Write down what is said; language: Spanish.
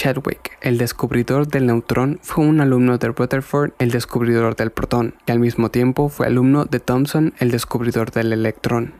Chadwick, el descubridor del neutrón, fue un alumno de Rutherford, el descubridor del protón, y al mismo tiempo fue alumno de Thomson, el descubridor del electrón.